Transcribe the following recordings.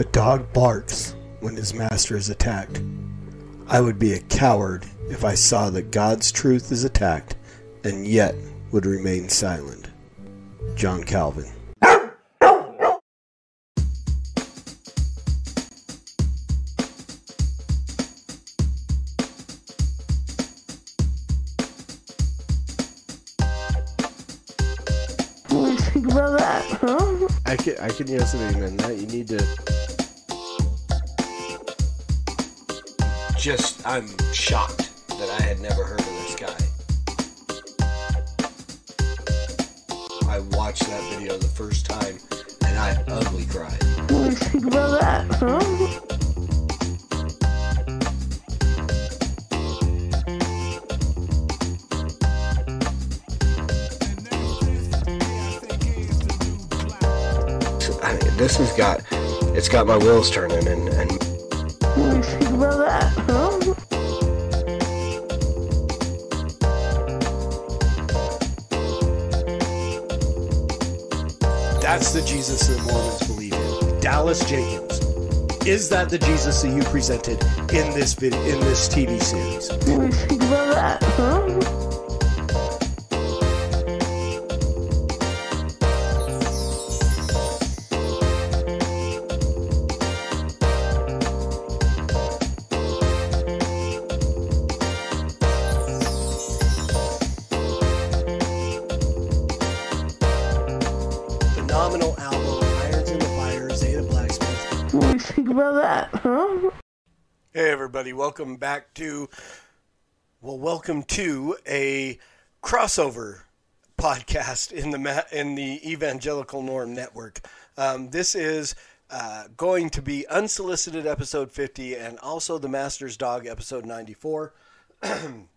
A dog barks when his master is attacked. I would be a coward if I saw that God's truth is attacked and yet would remain silent. John Calvin. What do you think about that, huh? I can I can yes and amen just I'm shocked that I had never heard of this guy. I watched that video the first time and I ugly cried. What do think about that, huh? This has got it's got my wheels turning and, That's the Jesus that Mormons believe in. Dallas Jenkins. Is that the Jesus that you presented in this video in this TV series? everybody, welcome back to well, welcome to a crossover podcast in the in the Evangelical Norm Network. Um, this is uh, going to be unsolicited episode 50 and also the Master's Dog episode 94.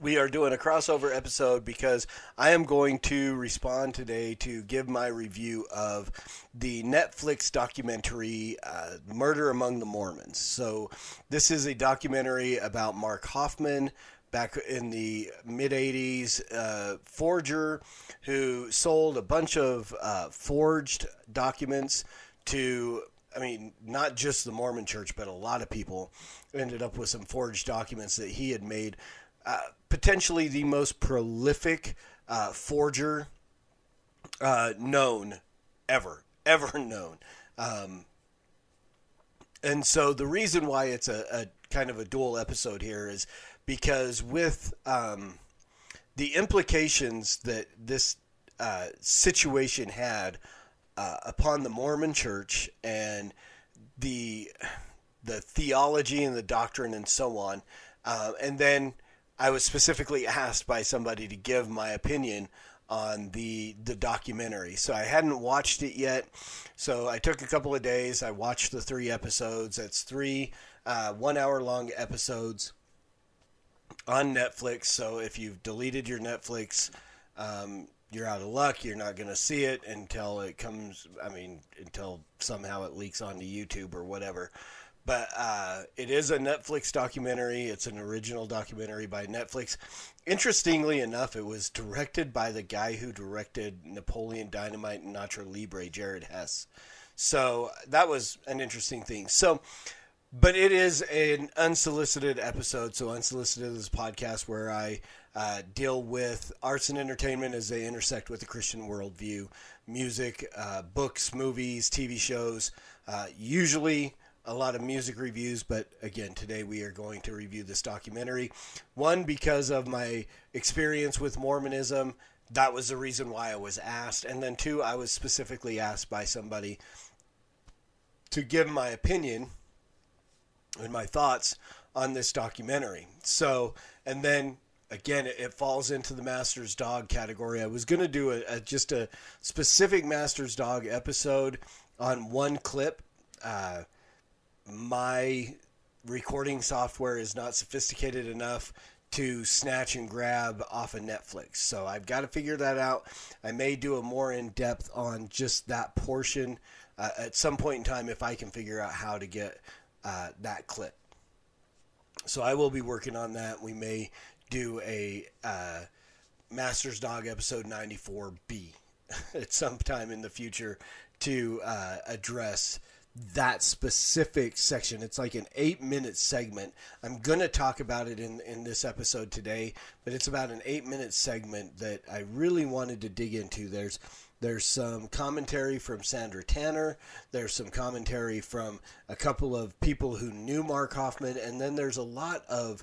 we are doing a crossover episode because I am going to respond today to give my review of the Netflix documentary uh, Murder Among the Mormons. So, this is a documentary about Mark Hofmann back in the mid 80s, uh, forger who sold a bunch of uh, forged documents to I mean, not just the Mormon church, but a lot of people ended up with some forged documents that he had made. Potentially the most prolific uh, forger uh, known ever, ever known. Um, and so the reason why it's a, a kind of a dual episode here is because with um, the implications that this uh, situation had uh, upon the Mormon Church and the the theology and the doctrine and so on, uh, and then I was specifically asked by somebody to give my opinion on the the documentary. So I hadn't watched it yet. So I took a couple of days. I watched the three episodes. That's three uh, one hour long episodes on Netflix. So if you've deleted your Netflix, um, you're out of luck. You're not going to see it until it comes. I mean, until somehow it leaks onto YouTube or whatever. But uh, it is a Netflix documentary. It's an original documentary by Netflix. Interestingly enough, it was directed by the guy who directed Napoleon Dynamite and Nacho Libre, Jared Hess. So that was an interesting thing. So, but it is an unsolicited episode. So, unsolicited is a podcast where I uh, deal with arts and entertainment as they intersect with the Christian worldview, music, uh, books, movies, TV shows. Uh, usually a lot of music reviews, but again, today we are going to review this documentary. One, because of my experience with Mormonism. That was the reason why I was asked. And then two, I was specifically asked by somebody to give my opinion and my thoughts on this documentary. So, and then again, it, falls into the Master's Dog category. I was going to do a, a, just a specific Master's Dog episode on one clip. Uh, my recording software is not sophisticated enough to snatch and grab off of Netflix. So I've got to figure that out. I may do a more in depth on just that portion uh, at some point in time if I can figure out how to get uh, that clip. So I will be working on that. We may do a uh, Masters Dog episode 94B at some time in the future to uh, address that specific section. It's like an eight minute segment. I'm going to talk about it in, in this episode today, but it's about an eight minute segment that I really wanted to dig into. There's there's some commentary from Sandra Tanner. There's some commentary from a couple of people who knew Mark Hofmann, and then there's a lot of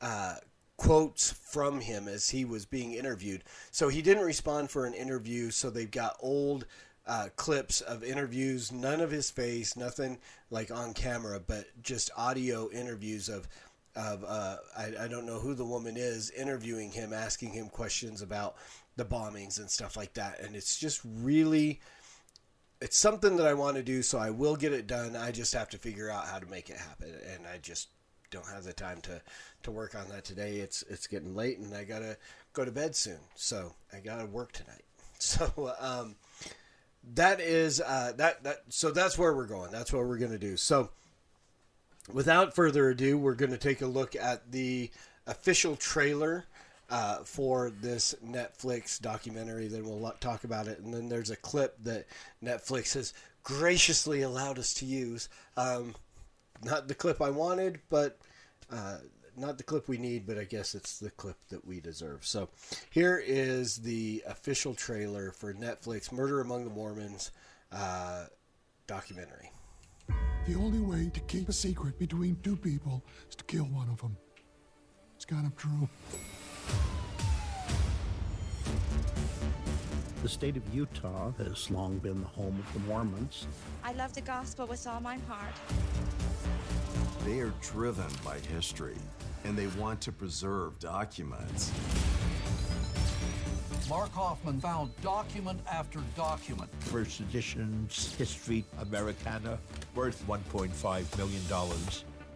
uh, quotes from him as he was being interviewed. So he didn't respond for an interview, so they've got old uh, clips of interviews, none of his face, nothing like on camera, but just audio interviews of of uh, I, I don't know who the woman is interviewing him, asking him questions about the bombings and stuff like that, and it's just really it's something that I want to do, so I will get it done. I just have to figure out how to make it happen, and I just don't have the time to to work on that today. It's it's getting late, and I gotta go to bed soon, so I gotta work tonight. So um, that is uh, that that so that's where we're going. That's what we're gonna do. So without further ado, we're gonna take a look at the official trailer. Uh, for this Netflix documentary, then we'll talk about it. And then there's a clip that Netflix has graciously allowed us to use. Um, not the clip I wanted, but uh, not the clip we need, but I guess it's the clip that we deserve. So here is the official trailer for Netflix Murder Among the Mormons uh, documentary. The only way to keep a secret between two people is to kill one of them. It's kind of true. The state of Utah has long been the home of the Mormons. I love the gospel with all my heart. They are driven by history and they want to preserve documents. Mark Hofmann found document after document. First edition's History Americana, worth $1.5 million.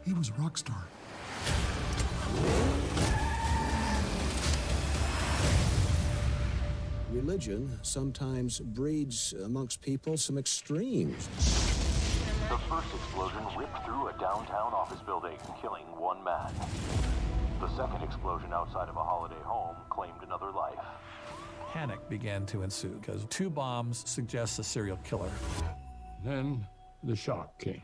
He was a rock star. Religion sometimes breeds amongst people some extremes. The first explosion ripped through a downtown office building, killing one man. The second explosion outside of a holiday home claimed another life. Panic began to ensue because two bombs suggest a serial killer. Then the shock came.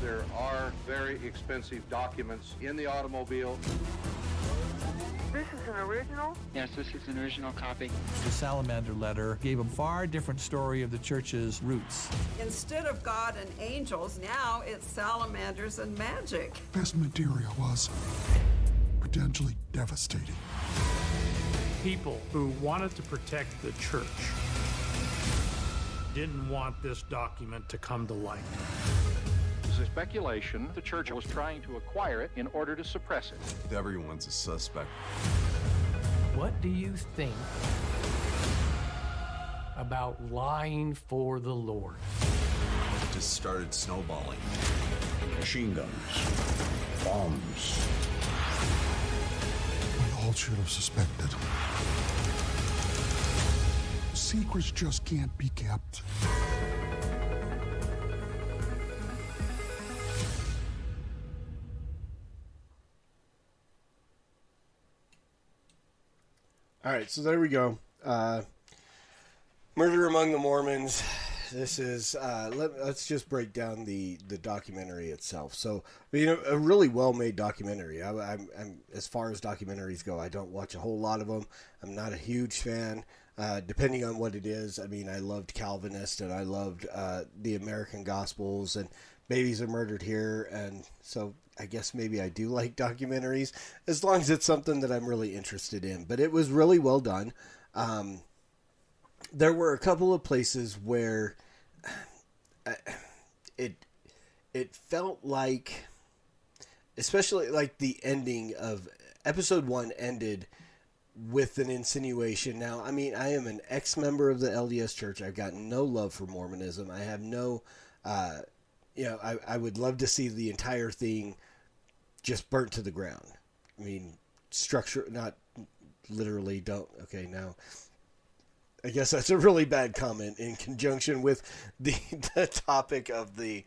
There are very expensive documents in the automobile. This is an original? Yes, this is an original copy. The Salamander letter gave a far different story of the church's roots. Instead of God and angels, now it's salamanders and magic. Best material was potentially devastating. People who wanted to protect the church didn't want this document to come to light. There's a speculation the church was trying to acquire it in order to suppress it. Everyone's a suspect. What do you think about lying for the Lord? It just started snowballing. Machine guns, bombs. We all should have suspected. Secrets just can't be kept. All right, so there we go. Uh, Murder Among the Mormons. This is uh, let, us just break down the, the documentary itself. So, you know, a really well made documentary. I, I'm, I'm as far as documentaries go, I don't watch a whole lot of them. I'm not a huge fan. Uh, depending on what it is, I mean, I loved Calvinist and I loved uh, the American Gospels and Babies Are Murdered Here, and so I guess maybe I do like documentaries as long as it's something that I'm really interested in. But it was really well done. Um, there were a couple of places where it it felt like, especially like the ending of episode one ended with an insinuation. Now, I mean, I am an ex member of the LDS Church. I've got no love for Mormonism. I have no. Uh, you know, I, I would love to see the entire thing just burnt to the ground. I mean, structure, not literally, don't, okay, now. I guess that's a really bad comment in conjunction with the, the topic of the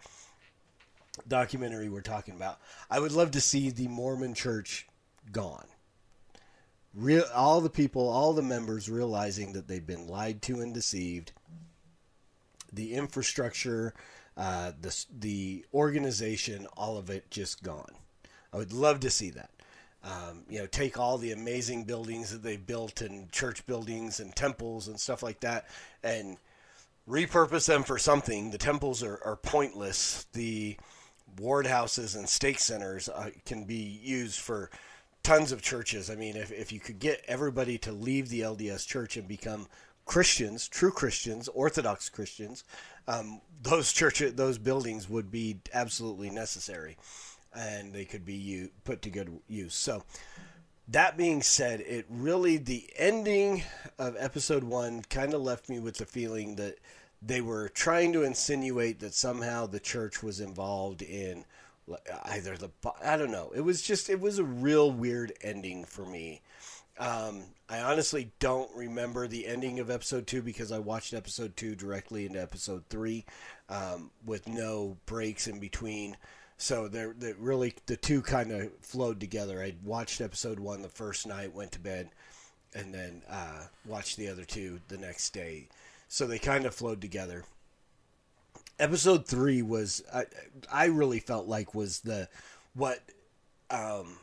documentary we're talking about. I would love to see the Mormon church gone. Real, all the people, all the members realizing that they've been lied to and deceived the infrastructure, uh, the the organization, all of it just gone. I would love to see that. Um, you know, take all the amazing buildings that they built and church buildings and temples and stuff like that, and repurpose them for something. The temples are, are pointless. The ward houses and stake centers uh, can be used for tons of churches. I mean, if, if you could get everybody to leave the LDS church and become Christians, true Christians, Orthodox Christians, um, those church those buildings would be absolutely necessary, and they could be u- put to good use. So, that being said, it really the ending of episode one kind of left me with the feeling that they were trying to insinuate that somehow the church was involved in either the I don't know. It was just it was a real weird ending for me. Um, I honestly don't remember the ending of episode two because I watched episode two directly into episode three um, with no breaks in between. So they're, they're really the two kind of flowed together. I watched episode one the first night, went to bed, and then uh, watched the other two the next day. So they kind of flowed together episode three was I, I really felt like was the what um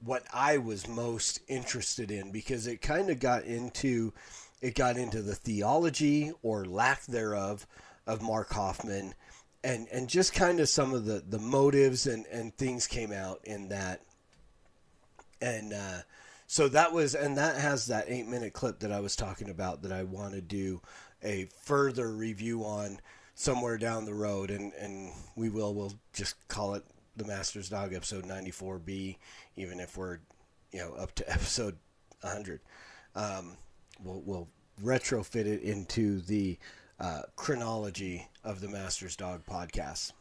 what I was most interested in because it kind of got into it got into the theology or lack thereof of Mark Hofmann and and just kind of some of the the motives and and things came out in that and uh so that was and that has that 8 minute clip that I was talking about that I want to do a further review on somewhere down the road, and, and we will. We'll just call it the Master's Dog episode 94B, even if we're you know up to episode 100. Um, we'll, we'll retrofit it into the uh, chronology of the Master's Dog podcast.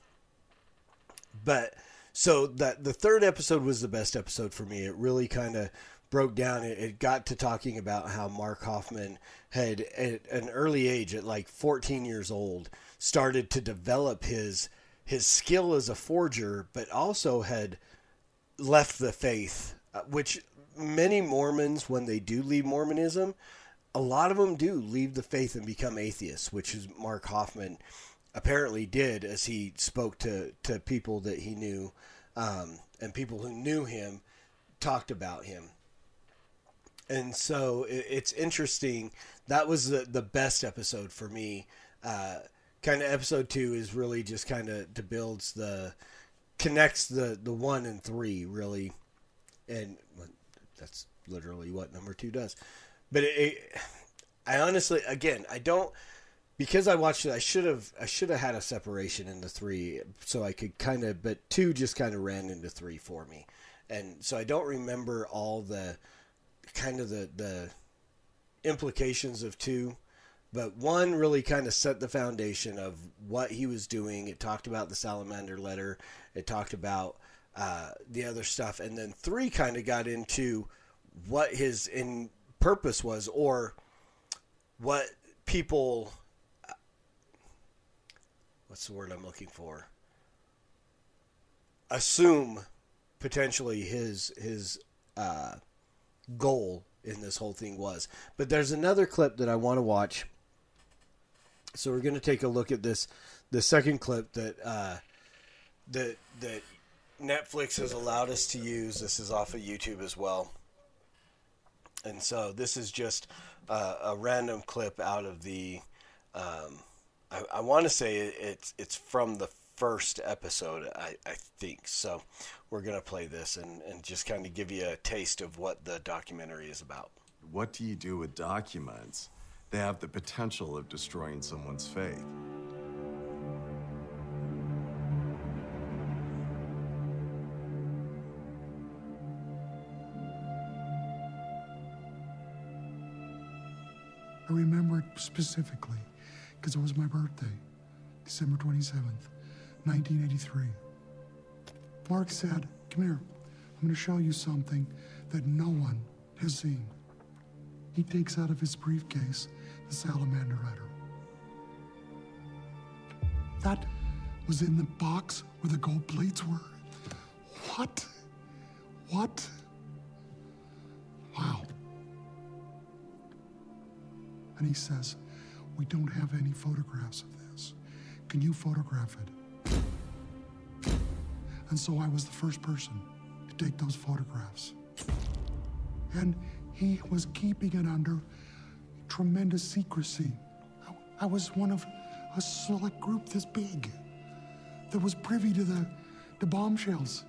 But so that the third episode was the best episode for me. It really kind of broke down. It, it, got to talking about how Mark Hofmann had, at an early age, at like 14 years old, started to develop his his skill as a forger, but also had left the faith, uh, which many Mormons, when they do leave Mormonism, a lot of them do leave the faith and become atheists, which is Mark Hofmann apparently did as he spoke to, to people that he knew um, and people who knew him talked about him. And so it, it's interesting. That was the, the best episode for me. Uh, kind of episode two is really just kind of to builds the connects the the one and three really, and that's literally what number two does. But it, it, I honestly, again, I don't because I watched it. I should have I should have had a separation into three so I could kind of, but two just kind of ran into three for me, and so I don't remember all the kind of the the implications of two but one really kind of set the foundation of what he was doing. It talked about the salamander letter. It talked about uh, the other stuff, and then three kind of got into what his in purpose was, or what people. Uh, what's the word I'm looking for? Assume potentially his his uh, goal in this whole thing was. But there's another clip that I want to watch so we're going to take a look at this, the second clip that uh, that that Netflix has allowed us to use. This is off of YouTube as well, and so this is just uh, a random clip out of the. Um, I, I want to say it's it's from the first episode, I, I think. So we're gonna play this and, and just kind of give you a taste of what the documentary is about. What do you do with documents? They have the potential of destroying someone's faith. I remember it specifically because it was my birthday, December 27th, 1983. Mark said, Come here, I'm going to show you something that no one has seen. He takes out of his briefcase the salamander letter. That was in the box where the gold plates were. What? What? Wow. And he says, We don't have any photographs of this. Can you photograph it? And so I was the first person to take those photographs. And he was keeping it under tremendous secrecy. I, I was one of a select group this big that was privy to the, the bombshells.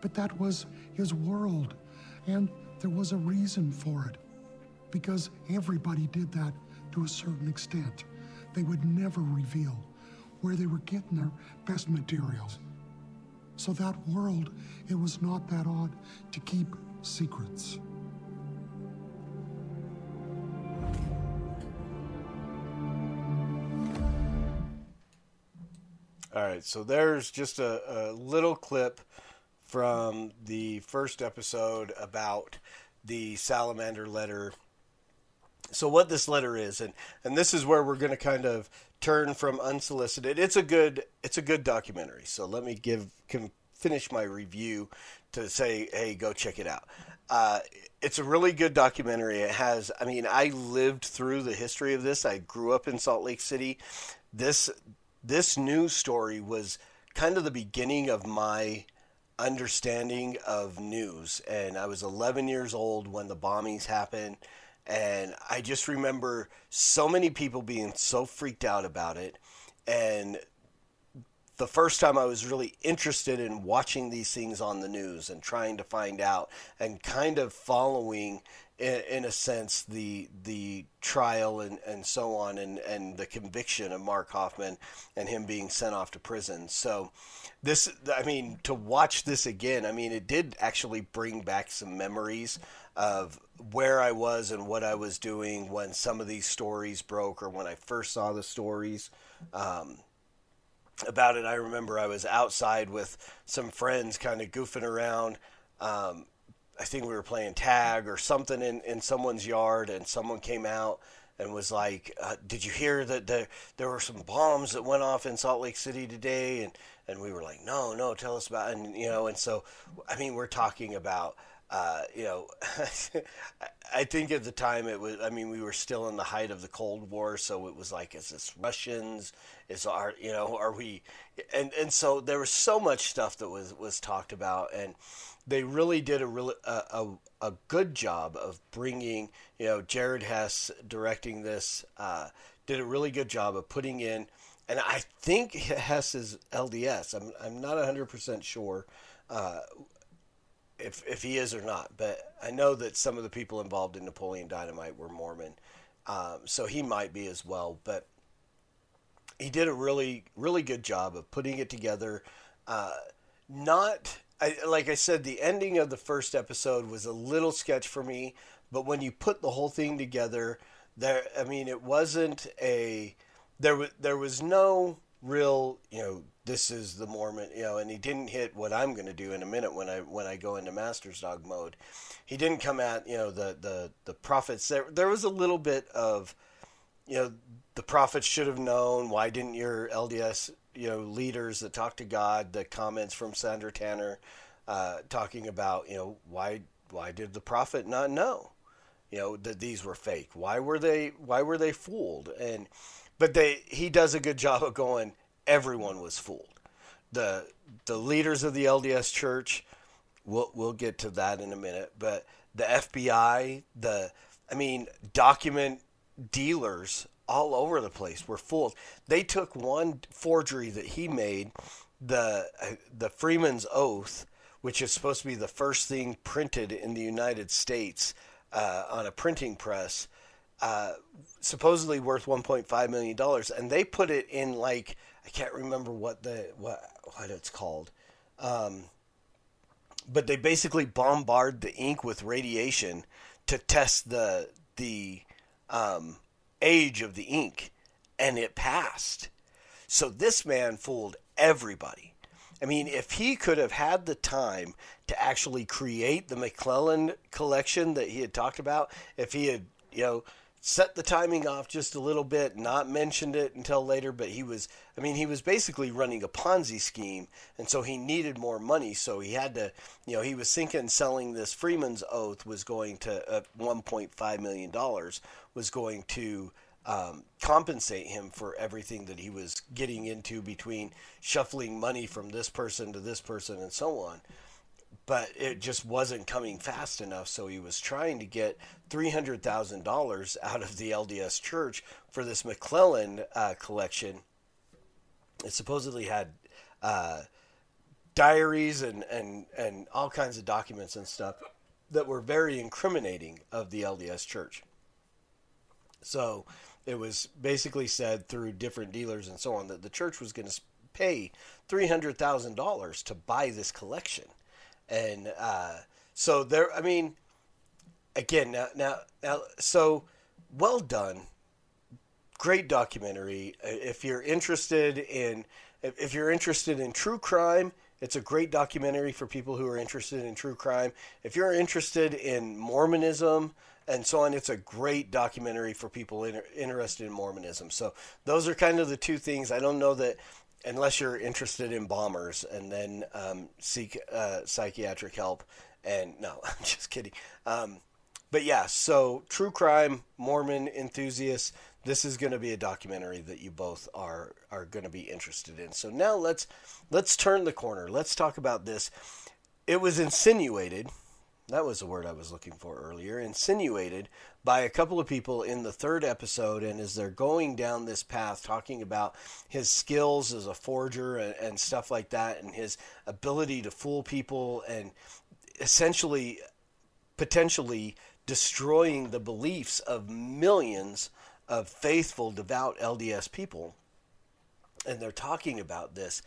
But that was his world. And there was a reason for it. Because everybody did that to a certain extent. They would never reveal where they were getting their best materials. So that world, it was not that odd to keep secrets. All right, so there's just a, a little clip from the first episode about the salamander letter. So what this letter is, and and this is where we're going to kind of turn from unsolicited. It's a good it's a good documentary. So let me give can finish my review to say, hey, go check it out. Uh, it's a really good documentary. It has, I mean, I lived through the history of this. I grew up in Salt Lake City. This this news story was kind of the beginning of my understanding of news. And I was 11 years old when the bombings happened. And I just remember so many people being so freaked out about it. And the first time I was really interested in watching these things on the news and trying to find out and kind of following in, in a sense the the trial and, and so on and, and the conviction of Mark Hofmann and him being sent off to prison. So this I mean to watch this again, I mean it did actually bring back some memories of where I was and what I was doing when some of these stories broke or when I first saw the stories. Um, about it, I remember I was outside with some friends kind of goofing around. Um, I think we were playing tag or something in, in someone's yard, and someone came out and was like, uh, "Did you hear that there there were some bombs that went off in Salt Lake City today?" And and we were like, "No, no, tell us about." It. And you know, and so I mean, we're talking about. Uh, you know, I think at the time it was. I mean, we were still in the height of the Cold War, so it was like, is this Russians? Is our, you know, are we? And and so there was so much stuff that was was talked about, and they really did a really a, a, a good job of bringing. You know, Jared Hess directing this uh, did a really good job of putting in, and I think Hess is LDS. I'm I'm not hundred percent sure. Uh, if if he is or not. But I know that some of the people involved in Napoleon Dynamite were Mormon, um, so he might be as well. But he did a really really good job of putting it together. Uh, not I, like I said, the ending of the first episode was a little sketch for me, but when you put the whole thing together, there I mean it wasn't a there was there was no real you know this is the Mormon, you know, and he didn't hit what I'm going to do in a minute when I when I go into Master's Dog mode. He didn't come at you know the the the prophets. There there was a little bit of, you know, the prophets should have known. Why didn't your LDS you know leaders that talk to God? The comments from Sandra Tanner, uh, talking about you know why why did the prophet not know, you know that these were fake? Why were they why were they fooled? And but they he does a good job of going everyone was fooled. The the leaders of the LDS Church, we'll we'll get to that in a minute, but the FBI, the I mean, document dealers all over the place were fooled. They took one forgery that he made, the the Freeman's Oath, which is supposed to be the first thing printed in the United States uh, on a printing press, uh, supposedly worth 1.5 million dollars, and they put it in like I can't remember what the what what it's called. Um, but they basically bombard the ink with radiation to test the the um, age of the ink, and it passed. So this man fooled everybody. I mean, if he could have had the time to actually create the McLellin collection that he had talked about, if he had, you know, set the timing off just a little bit, not mentioned it until later, but he was, I mean, he was basically running a Ponzi scheme, and so he needed more money, so he had to, you know, he was thinking selling this Freeman's Oath was going to, uh, $1.5 million was going to um, compensate him for everything that he was getting into between shuffling money from this person to this person and so on. But it just wasn't coming fast enough, so he was trying to get three hundred thousand dollars out of the LDS Church for this McLellin uh, collection. It supposedly had uh, diaries and, and, and all kinds of documents and stuff that were very incriminating of the LDS Church. So it was basically said through different dealers and so on that the church was going to pay three hundred thousand dollars to buy this collection, and uh, so there. I mean, again, now, now, now, so well done, great documentary. If you're interested in, if you're interested in true crime. It's a great documentary for people who are interested in true crime. If you're interested in Mormonism, and so on. It's a great documentary for people inter- interested in Mormonism. So those are kind of the two things. I don't know that unless you're interested in bombers and then um, seek uh, psychiatric help. And no, I'm just kidding. Um, but yeah, so true crime, Mormon enthusiasts. This is going to be a documentary that you both are are going to be interested in. So now let's let's turn the corner. Let's talk about this. It was insinuated that was the word I was looking for earlier, insinuated by a couple of people in the third episode. And as they're going down this path, talking about his skills as a forger and, and stuff like that, and his ability to fool people, and essentially, potentially destroying the beliefs of millions of faithful, devout LDS people. And they're talking about this.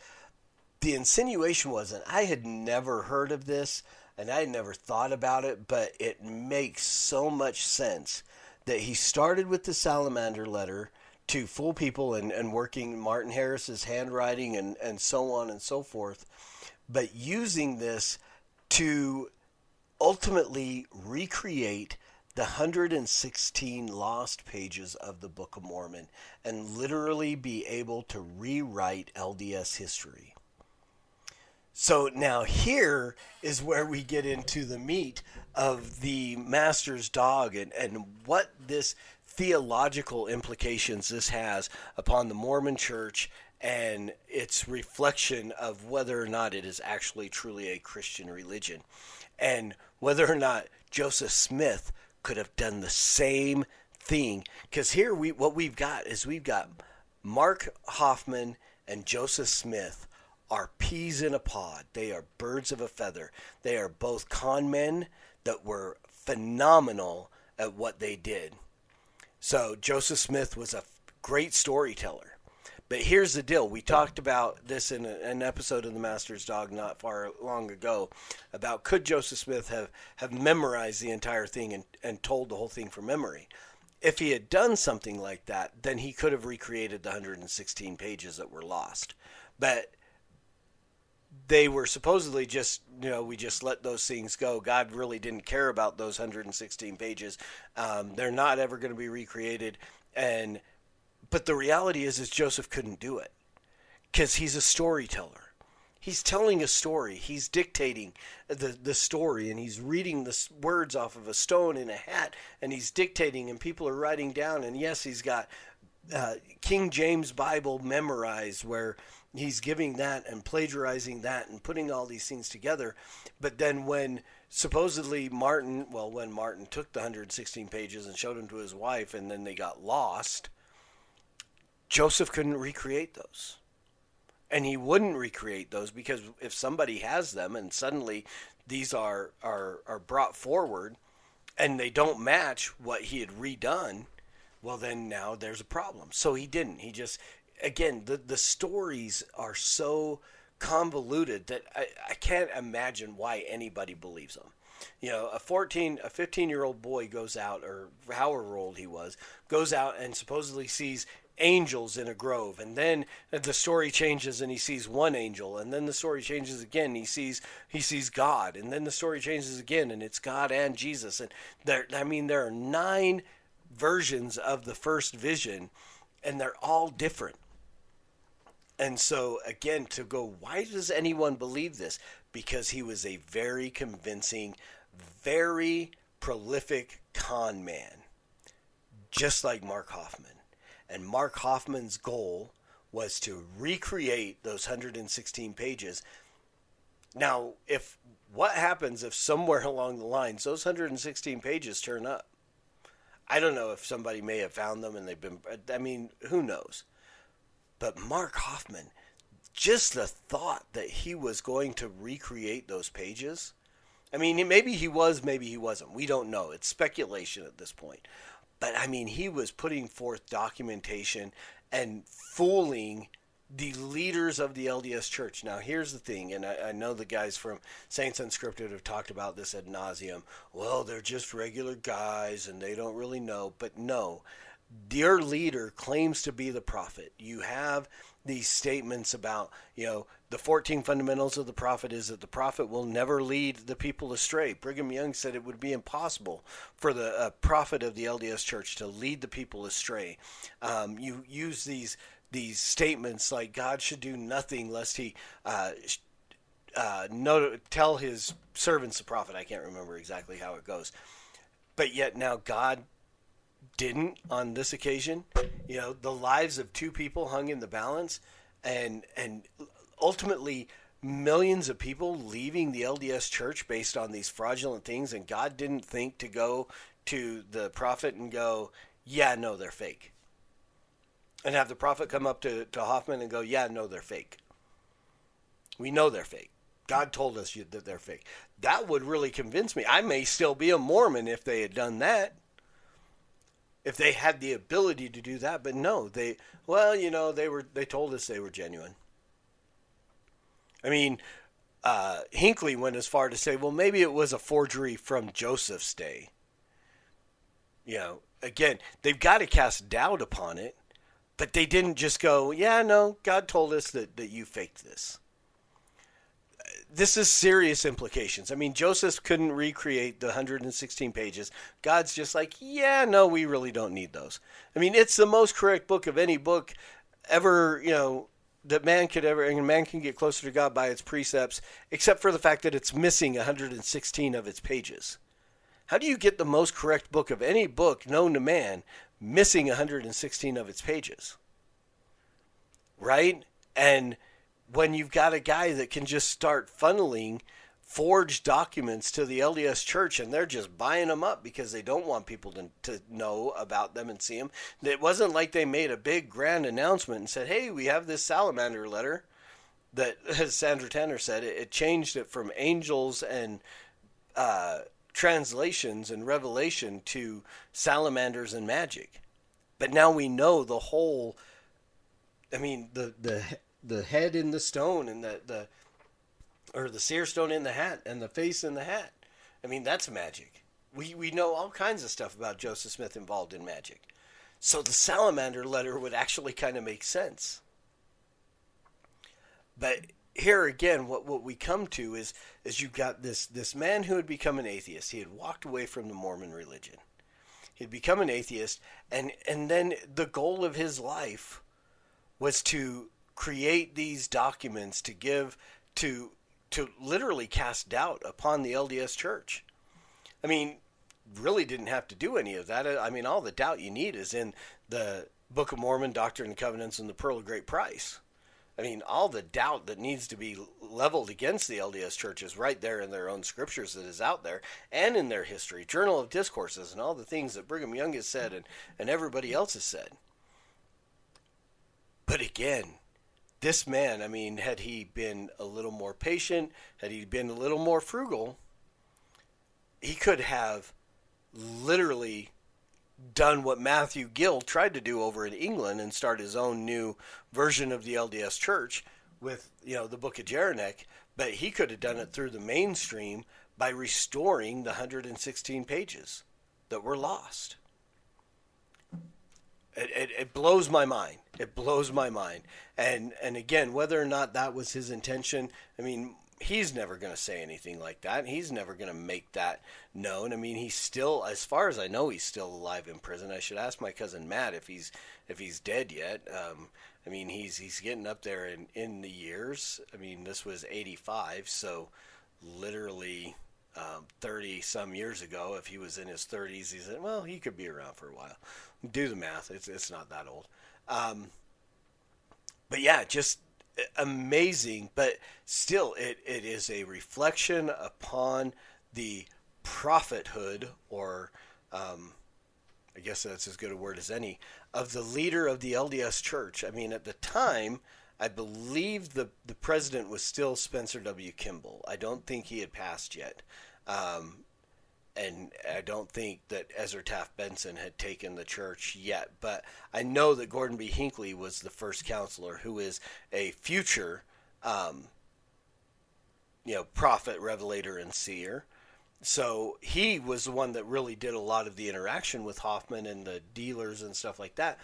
The insinuation was, and I had never heard of this and I never thought about it, but it makes so much sense that he started with the salamander letter to fool people and, and working Martin Harris's handwriting and, and so on and so forth, but using this to ultimately recreate the 116 lost pages of the Book of Mormon and literally be able to rewrite LDS history. So now here is where we get into the meat of the master's dog and, and what this theological implications this has upon the Mormon church and its reflection of whether or not it is actually truly a Christian religion and whether or not Joseph Smith could have done the same thing. Because here we what we've got is we've got Mark Hofmann and Joseph Smith are peas in a pod. They are birds of a feather. They are both con men that were phenomenal at what they did. So Joseph Smith was a great storyteller. But here's the deal. We talked about this in an episode of The Master's Dog not far long ago about could Joseph Smith have, have memorized the entire thing and, and told the whole thing from memory. If he had done something like that, then he could have recreated the 116 pages that were lost. But they were supposedly just you know we just let those things go. God really didn't care about those 116 pages. Um, they're not ever going to be recreated. And but the reality is is joseph couldn't do it because he's a storyteller. He's telling a story. He's dictating the, the story and he's reading the words off of a stone in a hat and he's dictating and people are writing down. And yes he's got uh, king james bible memorized where he's giving that and plagiarizing that and putting all these things together. But then when supposedly Martin, well, when Martin took the 116 pages and showed them to his wife and then they got lost, Joseph couldn't recreate those. And he wouldn't recreate those because if somebody has them and suddenly these are, are, are brought forward and they don't match what he had redone, well, then now there's a problem. So he didn't. He just again, the the stories are so convoluted that I, I can't imagine why anybody believes them. You know, a 14, a 15 year old boy goes out, or however old he was, goes out and supposedly sees angels in a grove and then the story changes and he sees one angel and then the story changes again he sees he sees god and then the story changes again and it's god and jesus and there i mean there are nine versions of the first vision and they're all different and so, again, to go, why does anyone believe this? Because he was a very convincing, very prolific con man, just like Mark Hofmann. and Mark Hofmann's goal was to recreate those 116 pages. Now, if what happens if somewhere along the lines those 116 pages turn up? I don't know if somebody may have found them and they've been. I mean, who knows? But Mark Hofmann, just the thought that he was going to recreate those pages. I mean, maybe he was, maybe he wasn't. We don't know. It's speculation at this point. But I mean, he was putting forth documentation and fooling the leaders of the LDS Church. Now, here's the thing, and I, I, know the guys from Saints Unscripted have talked about this ad nauseum. Well, they're just regular guys and they don't really know. But no, their leader claims to be the prophet. You have these statements about, you know, the 14 fundamentals of the prophet is that the prophet will never lead the people astray. Brigham Young said it would be impossible for the uh, prophet of the LDS Church to lead the people astray. Um, you use these these statements like God should do nothing lest he uh, uh, know, tell his servants the prophet. I can't remember exactly how it goes, but yet now God didn't on this occasion. You know, the lives of two people hung in the balance, and and ultimately millions of people leaving the LDS church based on these fraudulent things, and God didn't think to go to the prophet and go, "Yeah, no, they're fake." and have the prophet come up to, to Hofmann and go, Yeah, no, they're fake. We know they're fake. God told us that they're fake. That would really convince me. I may still be a Mormon if they had done that. If they had the ability to do that, but no, they well, you know, they were they told us they were genuine. I mean, uh, Hinckley went as far to say, well, maybe it was a forgery from Joseph's day. You know, again, they've got to cast doubt upon it but they didn't just go, yeah, no, God told us that, that you faked this. This is serious implications. I mean, Joseph couldn't recreate the 116 pages. God's just like, yeah, no, we really don't need those. I mean, it's the most correct book of any book ever, you know, that man could ever, and man can get closer to God by its precepts, except for the fact that it's missing 116 of its pages. How do you get the most correct book of any book known to man missing 116 of its pages. Right? And when you've got a guy that can just start funneling forged documents to the LDS church and they're just buying them up because they don't want people to, to know about them and see them. It wasn't like they made a big grand announcement and said, hey, we have this salamander letter that, as Sandra Tanner said, it, it changed it from angels and uh, translations and revelation to salamanders and magic. But now we know the whole I mean the the the head in the stone and the the or the seer stone in the hat and the face in the hat. I mean that's magic. We we know all kinds of stuff about Joseph Smith involved in magic. So the salamander letter would actually kind of make sense. But here again, what, what we come to is is you've got this this man who had become an atheist. He had walked away from the Mormon religion. He'd become an atheist, and and then the goal of his life was to create these documents to give to to literally cast doubt upon the LDS Church. I mean, really didn't have to do any of that. I mean, all the doubt you need is in the Book of Mormon, Doctrine and Covenants, and the Pearl of Great Price. I mean, all the doubt that needs to be leveled against the LDS Church is right there in their own scriptures that is out there and in their history, Journal of Discourses, and all the things that Brigham Young has said and, and everybody else has said. But again, this man, I mean, had he been a little more patient, had he been a little more frugal, he could have literally done what Matthew Gill tried to do over in England and start his own new version of the LDS Church with you know the Book of Jeraneck, but he could have done it through the mainstream by restoring the 116 pages that were lost. It, it, it, blows my mind. It blows my mind. And and again, whether or not that was his intention, I mean, he's never going to say anything like that. He's never going to make that known. I mean, he's still, as far as I know, he's still alive in prison. I should ask my cousin Matt if he's if he's dead yet. Um, I mean, he's he's getting up there in in the years. I mean, this was '85, so literally um, 30 some years ago. If he was in his 30s, he said, well, he could be around for a while. Do the math. It's it's not that old. Um, but yeah, just amazing. But still, it, it is a reflection upon the prophethood, or um, I guess that's as good a word as any, of the leader of the LDS Church. I mean, at the time, I believe the the president was still Spencer W. Kimball. I don't think he had passed yet. Um, and I don't think that Ezra Taft Benson had taken the church yet. But I know that Gordon B. Hinckley was the first counselor who is a future, um, you know, prophet, revelator, and seer. So he was the one that really did a lot of the interaction with Hofmann and the dealers and stuff like that.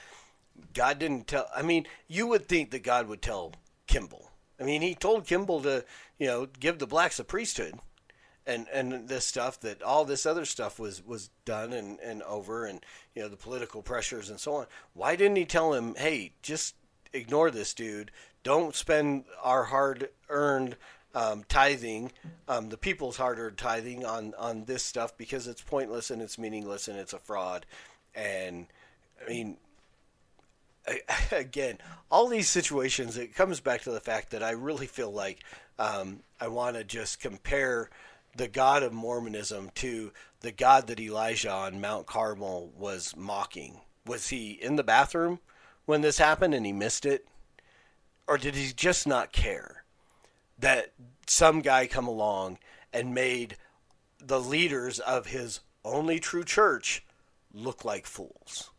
God didn't tell. I mean, you would think that God would tell Kimball. I mean, he told Kimball to, you know, give the blacks a priesthood and and this stuff that all this other stuff was was done and and over and you know the political pressures and so on. Why didn't he tell him hey just ignore this dude. Don't spend our hard earned um, tithing um, the people's hard earned tithing on on this stuff because it's pointless and it's meaningless and it's a fraud. And i mean again, all these situations, it comes back to the fact that I really feel like um, I want to just compare the God of Mormonism to the God that Elijah on Mount Carmel was mocking. Was he in the bathroom when this happened and he missed it? Or did he just not care that some guy come along and made the leaders of his only true church look like fools?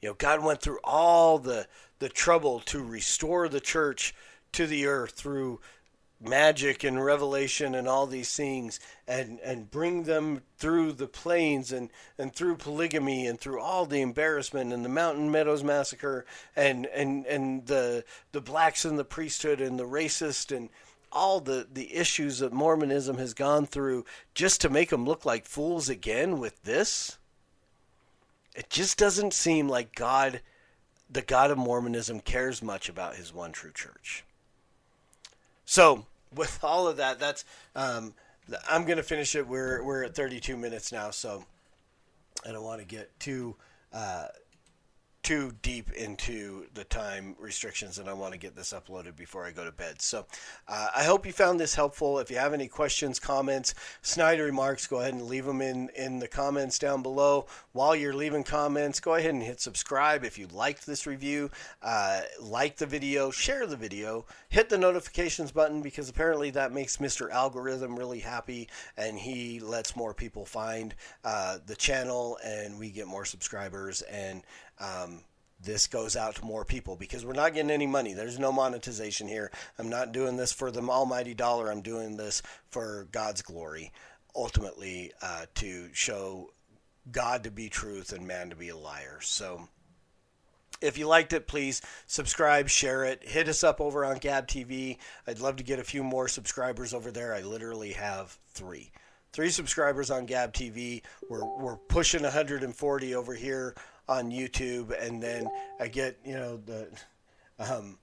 You know, God went through all the the trouble to restore the church to the earth through magic and revelation and all these things and and bring them through the plains and and through polygamy and through all the embarrassment and the mountain meadows massacre and and and the the blacks in the priesthood and the racist and all the the issues that mormonism has gone through just to make them look like fools again with this? It just doesn't seem like god the god of mormonism cares much about his one true church. So with all of that, that's um, I'm going to finish it. We're we're at 32 minutes now, so I don't want to get too uh, too deep into the time restrictions, and I want to get this uploaded before I go to bed. So uh, I hope you found this helpful. If you have any questions, comments, snide remarks, go ahead and leave them in, in the comments down below. While you're leaving comments, go ahead and hit subscribe if you liked this review. Uh, like the video, share the video, hit the notifications button because apparently that makes Mr. Algorithm really happy and he lets more people find uh, the channel and we get more subscribers and um, this goes out to more people because we're not getting any money. There's no monetization here. I'm not doing this for the almighty dollar. I'm doing this for God's glory, ultimately uh, to show God to be truth and man to be a liar. So if you liked it, please subscribe, share it, hit us up over on Gab TV. I'd love to get a few more subscribers over there. I literally have three. Three subscribers on Gab TV. We're, we're pushing 140 over here on YouTube, and then I get you know the um,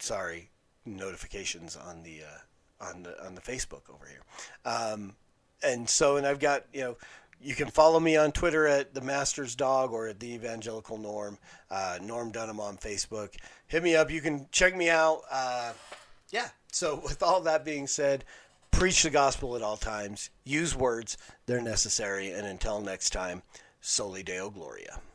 sorry notifications on the uh, on the on the Facebook over here, um, and so and I've got you know you can follow me on Twitter at the Master's Dog or at the Evangelical Norm, uh, Norm Dunham on Facebook. Hit me up. You can check me out. Uh, yeah. So with all that being said, preach the gospel at all times. Use words; they're necessary. And until next time. Soli Deo Gloria.